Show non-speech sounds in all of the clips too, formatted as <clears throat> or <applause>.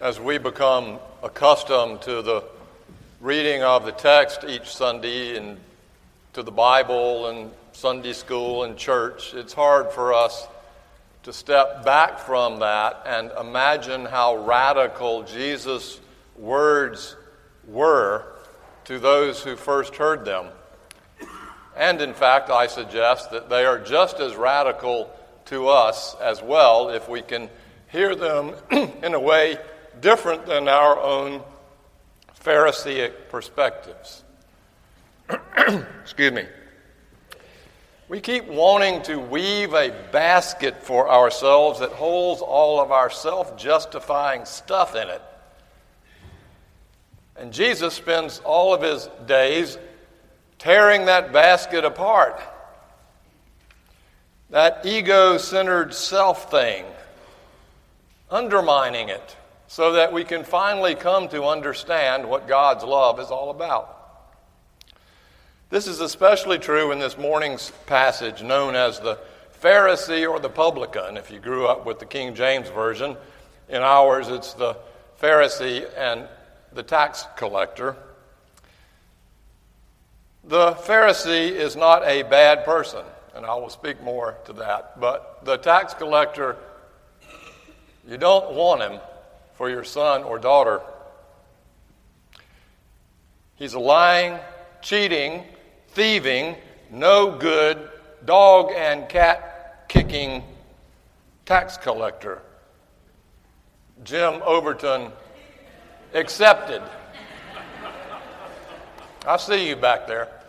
as we become accustomed to the reading of the text each Sunday and to the Bible and Sunday school and church, it's hard for us to step back from that and imagine how radical Jesus' words were to those who first heard them. And in fact, I suggest that they are just as radical to us as well if we can hear them <clears throat> in a way different than our own Pharisaic perspectives. <clears throat> Excuse me. We keep wanting to weave a basket for ourselves that holds all of our self justifying stuff in it. And Jesus spends all of his days tearing that basket apart. That ego centered self thing, undermining it so that we can finally come to understand what God's love is all about. This is especially true in this morning's passage known as the Pharisee or the publican, if you grew up with the King James Version. In ours, it's the Pharisee and the tax collector. The Pharisee is not a bad person, and I will speak more to that. But the tax collector, you don't want him for your son or daughter. He's a lying, cheating, thieving, no good, dog and cat kicking tax collector. Jim Overton accepted. I see you back there.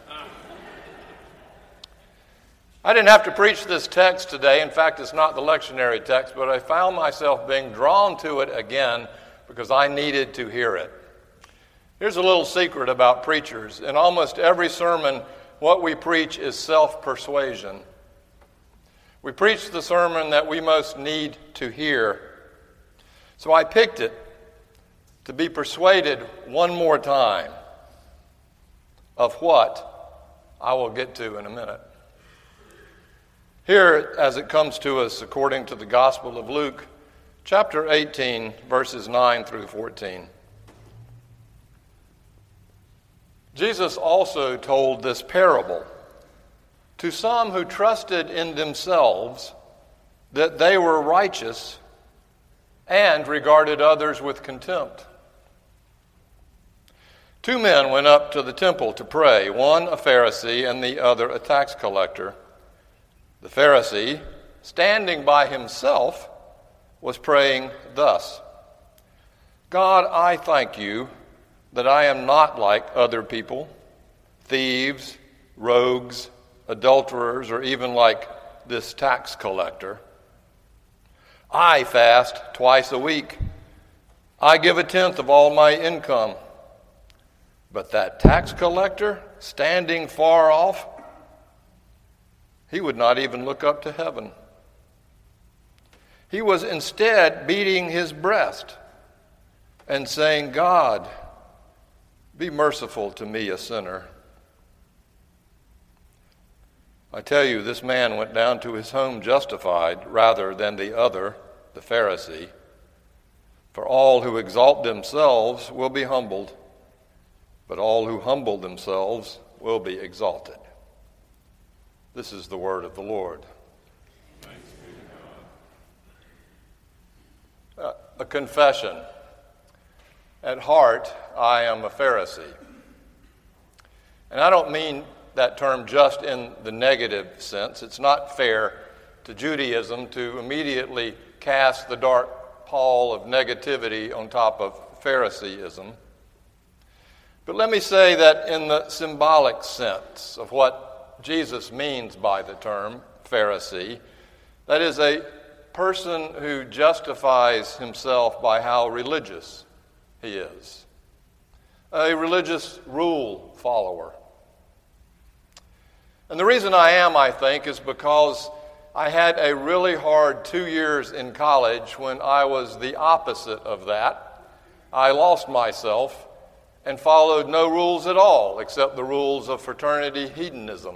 I didn't have to preach this text today. In fact, it's not the lectionary text, but I found myself being drawn to it again because I needed to hear it. Here's a little secret about preachers. In almost every sermon, what we preach is self persuasion. We preach the sermon that we most need to hear. So I picked it to be persuaded one more time of what I will get to in a minute. Here, as it comes to us according to the Gospel of Luke, chapter 18, verses 9 through 14. Jesus also told this parable to some who trusted in themselves that they were righteous and regarded others with contempt. Two men went up to the temple to pray, one a Pharisee and the other a tax collector. The Pharisee, standing by himself, was praying thus God, I thank you that I am not like other people, thieves, rogues, adulterers, or even like this tax collector. I fast twice a week. I give a tenth of all my income. But that tax collector, standing far off, he would not even look up to heaven. He was instead beating his breast and saying, God, be merciful to me, a sinner. I tell you, this man went down to his home justified rather than the other, the Pharisee. For all who exalt themselves will be humbled, but all who humble themselves will be exalted. This is the word of the Lord. Uh, a confession. At heart, I am a Pharisee. And I don't mean that term just in the negative sense. It's not fair to Judaism to immediately cast the dark pall of negativity on top of Phariseeism. But let me say that in the symbolic sense of what Jesus means by the term Pharisee. That is a person who justifies himself by how religious he is, a religious rule follower. And the reason I am, I think, is because I had a really hard two years in college when I was the opposite of that. I lost myself and followed no rules at all except the rules of fraternity hedonism.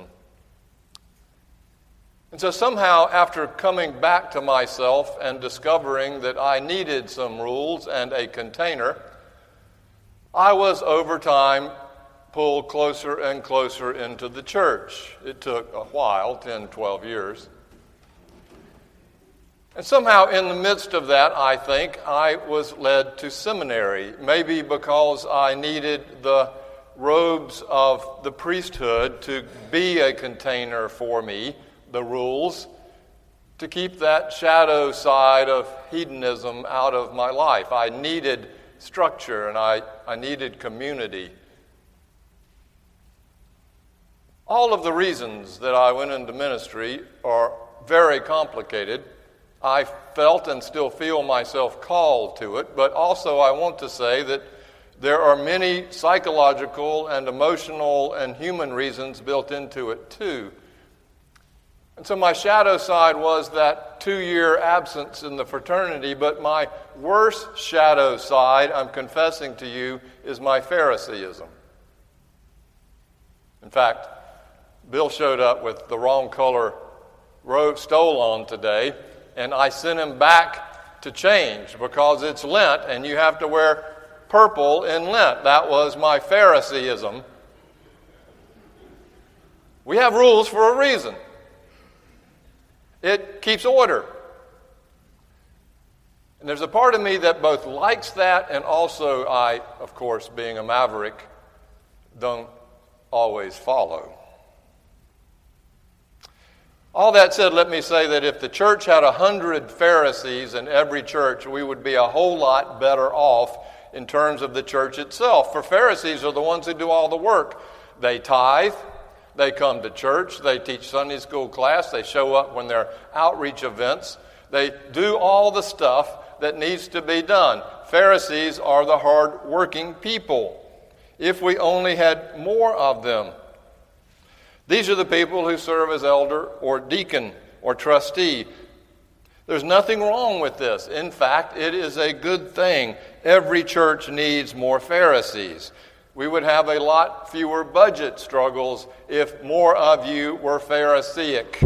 And so, somehow, after coming back to myself and discovering that I needed some rules and a container, I was over time pulled closer and closer into the church. It took a while 10, 12 years. And somehow, in the midst of that, I think I was led to seminary, maybe because I needed the robes of the priesthood to be a container for me the rules to keep that shadow side of hedonism out of my life. I needed structure and I, I needed community. All of the reasons that I went into ministry are very complicated. I felt and still feel myself called to it, but also I want to say that there are many psychological and emotional and human reasons built into it too. And so my shadow side was that two year absence in the fraternity, but my worst shadow side, I'm confessing to you, is my Phariseeism. In fact, Bill showed up with the wrong color robe stole on today, and I sent him back to change because it's Lent and you have to wear purple in Lent. That was my Phariseeism. We have rules for a reason. It keeps order. And there's a part of me that both likes that and also I, of course, being a maverick, don't always follow. All that said, let me say that if the church had a hundred Pharisees in every church, we would be a whole lot better off in terms of the church itself. For Pharisees are the ones who do all the work. They tithe, they come to church, they teach Sunday school class, they show up when there are outreach events, they do all the stuff that needs to be done. Pharisees are the hard working people. If we only had more of them. These are the people who serve as elder or deacon or trustee. There's nothing wrong with this. In fact, it is a good thing. Every church needs more Pharisees. We would have a lot fewer budget struggles if more of you were Pharisaic.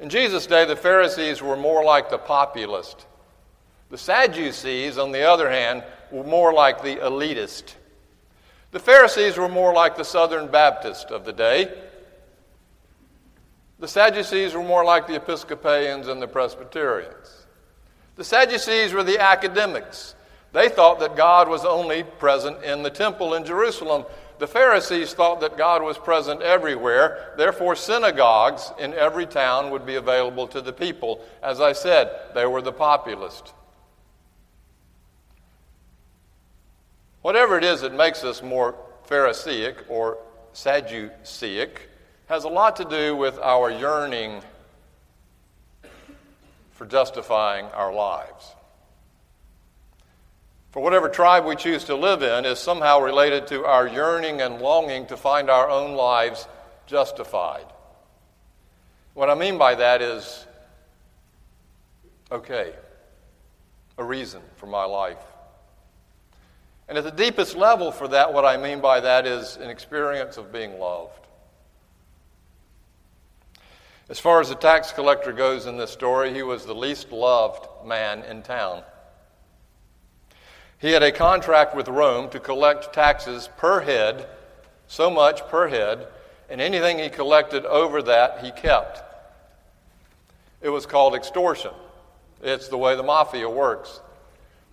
In Jesus' day, the Pharisees were more like the populist. The Sadducees, on the other hand, were more like the elitist. The Pharisees were more like the Southern Baptist of the day. The Sadducees were more like the Episcopalians and the Presbyterians. The Sadducees were the academics. They thought that God was only present in the temple in Jerusalem. The Pharisees thought that God was present everywhere. Therefore, synagogues in every town would be available to the people. As I said, they were the populist. Whatever it is that makes us more Pharisaic or Sadduceic has a lot to do with our yearning for justifying our lives for whatever tribe we choose to live in is somehow related to our yearning and longing to find our own lives justified. What I mean by that is okay, a reason for my life. And at the deepest level for that, what I mean by that is an experience of being loved. As far as the tax collector goes in this story, he was the least loved man in town. He had a contract with Rome to collect taxes per head, so much per head, and anything he collected over that he kept. It was called extortion. It's the way the mafia works.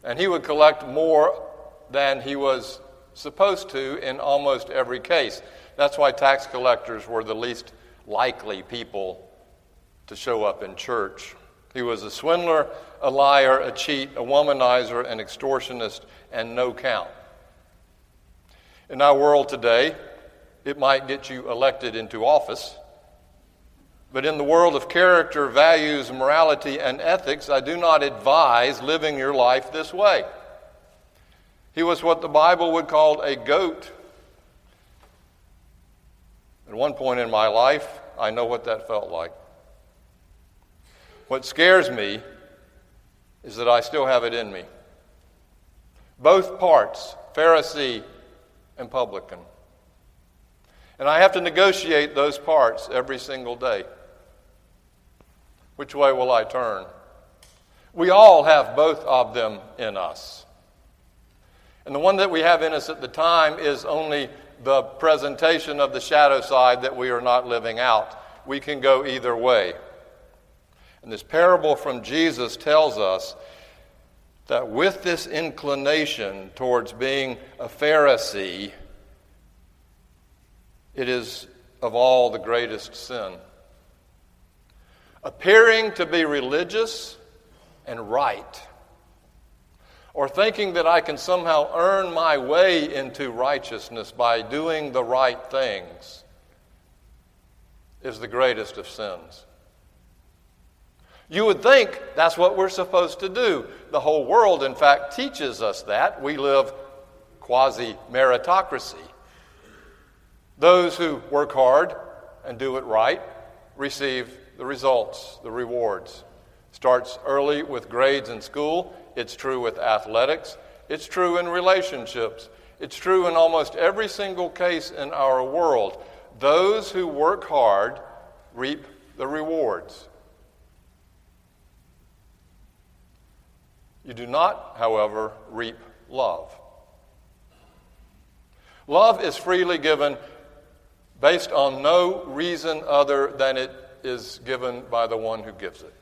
And he would collect more than he was supposed to in almost every case. That's why tax collectors were the least likely people to show up in church. He was a swindler, a liar, a cheat, a womanizer, an extortionist, and no count. In our world today, it might get you elected into office. But in the world of character, values, morality, and ethics, I do not advise living your life this way. He was what the Bible would call a goat. At one point in my life, I know what that felt like. What scares me is that I still have it in me. Both parts, Pharisee and publican. And I have to negotiate those parts every single day. Which way will I turn? We all have both of them in us. And the one that we have in us at the time is only the presentation of the shadow side that we are not living out. We can go either way. And this parable from Jesus tells us that with this inclination towards being a Pharisee, it is of all the greatest sin. Appearing to be religious and right, or thinking that I can somehow earn my way into righteousness by doing the right things, is the greatest of sins. You would think that's what we're supposed to do. The whole world, in fact, teaches us that. We live quasi meritocracy. Those who work hard and do it right receive the results, the rewards. Starts early with grades in school. It's true with athletics. It's true in relationships. It's true in almost every single case in our world. Those who work hard reap the rewards. You do not, however, reap love. Love is freely given based on no reason other than it is given by the one who gives it.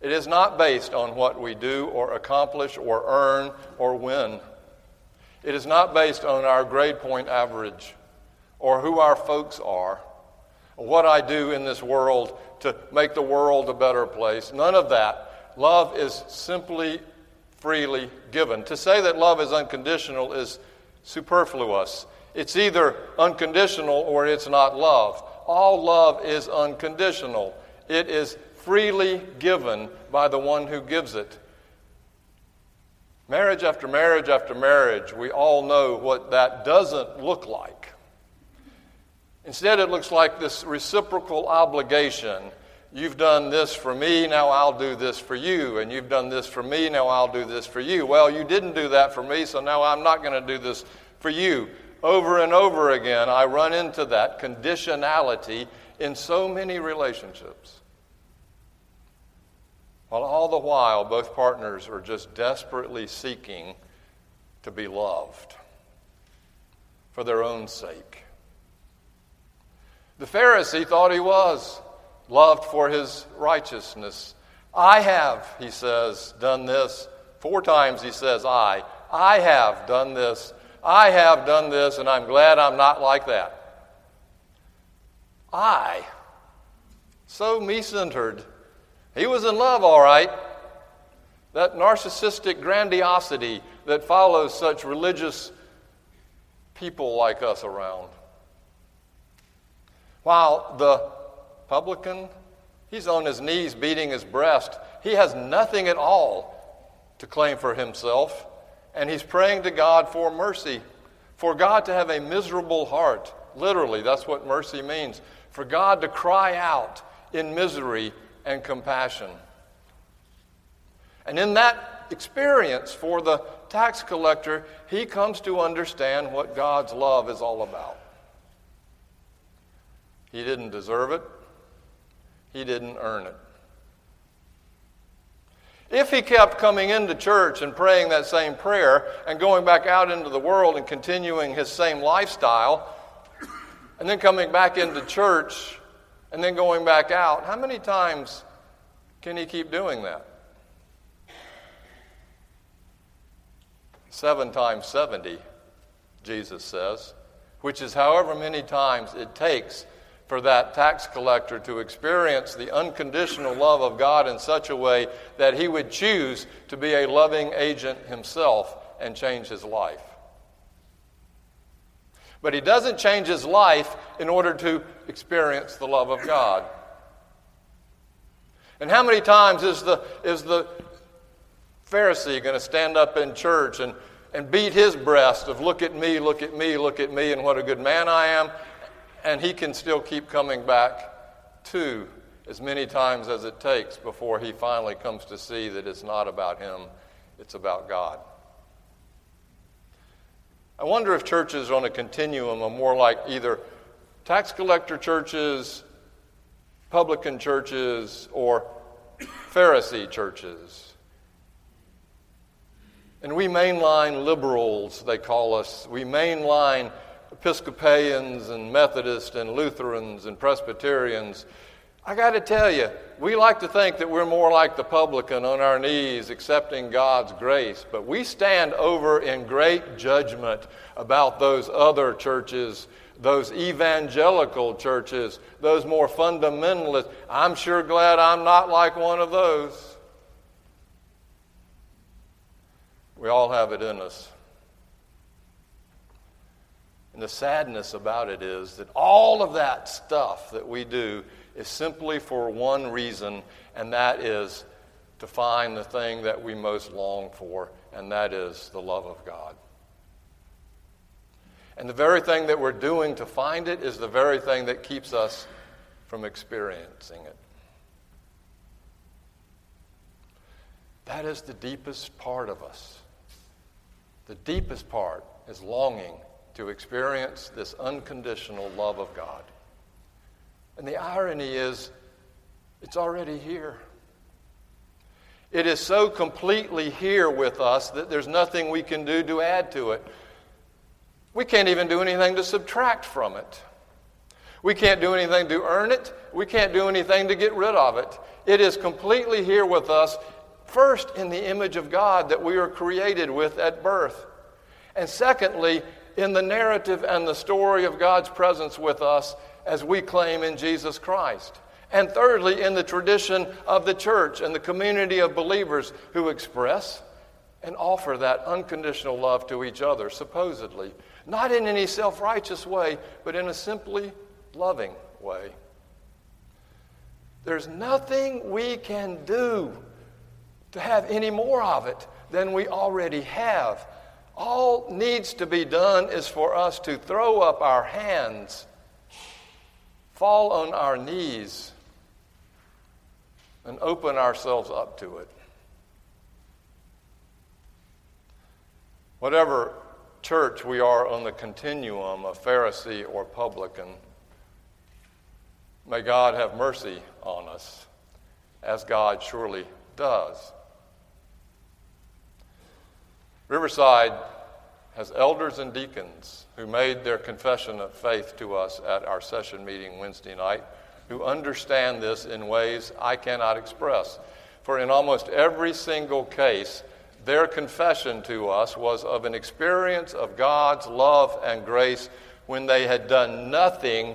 It is not based on what we do or accomplish or earn or win. It is not based on our grade point average or who our folks are or what I do in this world to make the world a better place. None of that. Love is simply freely given. To say that love is unconditional is superfluous. It's either unconditional or it's not love. All love is unconditional, it is freely given by the one who gives it. Marriage after marriage after marriage, we all know what that doesn't look like. Instead, it looks like this reciprocal obligation You've done this for me, now I'll do this for you. And you've done this for me, now I'll do this for you. Well, you didn't do that for me, so now I'm not going to do this for you. Over and over again, I run into that conditionality in so many relationships. While all the while, both partners are just desperately seeking to be loved for their own sake. The Pharisee thought he was loved for his righteousness. I have, he says, done this. Four times he says, I. I have done this. I have done this, and I'm glad I'm not like that. I. So me centered. He was in love, all right. That narcissistic grandiosity that follows such religious people like us around. While the publican. He's on his knees beating his breast. He has nothing at all to claim for himself. And he's praying to God for mercy, for God to have a miserable heart. Literally, that's what mercy means. For God to cry out in misery and compassion. And in that experience for the tax collector, he comes to understand what God's love is all about. He didn't deserve it. He didn't earn it. If he kept coming into church and praying that same prayer and going back out into the world and continuing his same lifestyle, and then coming back into church and then going back out, how many times can he keep doing that? Seven times 70, Jesus says, which is however many times it takes for that tax collector to experience the unconditional love of God in such a way that he would choose to be a loving agent himself and change his life. But he doesn't change his life in order to experience the love of God. And how many times is the, is the Pharisee going to stand up in church and, and beat his breast of, look at me, look at me, look at me, and what a good man I am? And he can still keep coming back to as many times as it takes before he finally comes to see that it's not about him, it's about God. I wonder if churches on a continuum are more like either tax collector churches, publican churches, or Pharisee churches. And we mainline liberals, they call us. We mainline Episcopalians and Methodists and Lutherans and Presbyterians. I got to tell you, we like to think that we're more like the publican on our knees accepting God's grace, but we stand over in great judgment about those other churches, those evangelical churches, those more fundamentalist. I'm sure glad I'm not like one of those. We all have it in us. And the sadness about it is that all of that stuff that we do is simply for one reason, and that is to find the thing that we most long for, and that is the love of God. And the very thing that we're doing to find it is the very thing that keeps us from experiencing it. That is the deepest part of us. The deepest part is longing to experience this unconditional love of God. And the irony is, it's already here. It is so completely here with us that there's nothing we can do to add to it. We can't even do anything to subtract from it. We can't do anything to earn it. We can't do anything to get rid of it. It is completely here with us, first in the image of God that we are created with at birth. And secondly, in the narrative and the story of God's presence with us as we claim in Jesus Christ. And thirdly, in the tradition of the church and the community of believers who express and offer that unconditional love to each other, supposedly. Not in any self righteous way, but in a simply loving way. There's nothing we can do to have any more of it than we already have. All needs to be done is for us to throw up our hands fall on our knees and open ourselves up to it. Whatever church we are on the continuum of Pharisee or publican, may God have mercy on us, as God surely does. Riverside has elders and deacons who made their confession of faith to us at our session meeting Wednesday night, who understand this in ways I cannot express. For in almost every single case, their confession to us was of an experience of God's love and grace when they had done nothing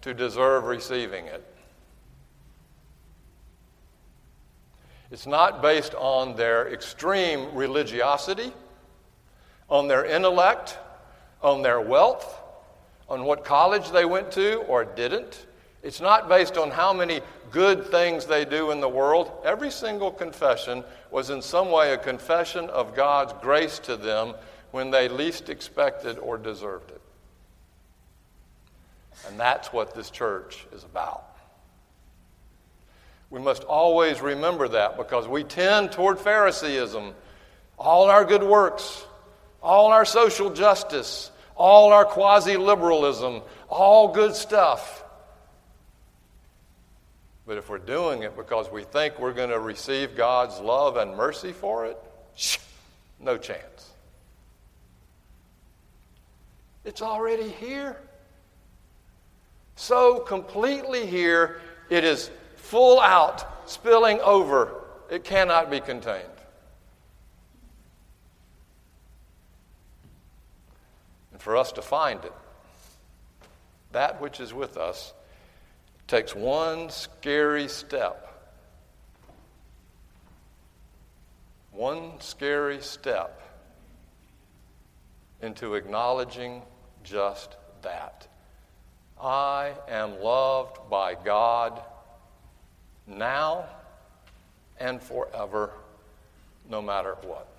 to deserve receiving it. It's not based on their extreme religiosity on their intellect, on their wealth, on what college they went to or didn't. It's not based on how many good things they do in the world. Every single confession was in some way a confession of God's grace to them when they least expected or deserved it. And that's what this church is about. We must always remember that because we tend toward Phariseeism. All our good works, all our social justice, all our quasi liberalism, all good stuff. But if we're doing it because we think we're going to receive God's love and mercy for it, no chance. It's already here. So completely here, it is full out, spilling over. It cannot be contained. For us to find it. That which is with us takes one scary step. One scary step into acknowledging just that. I am loved by God now and forever, no matter what.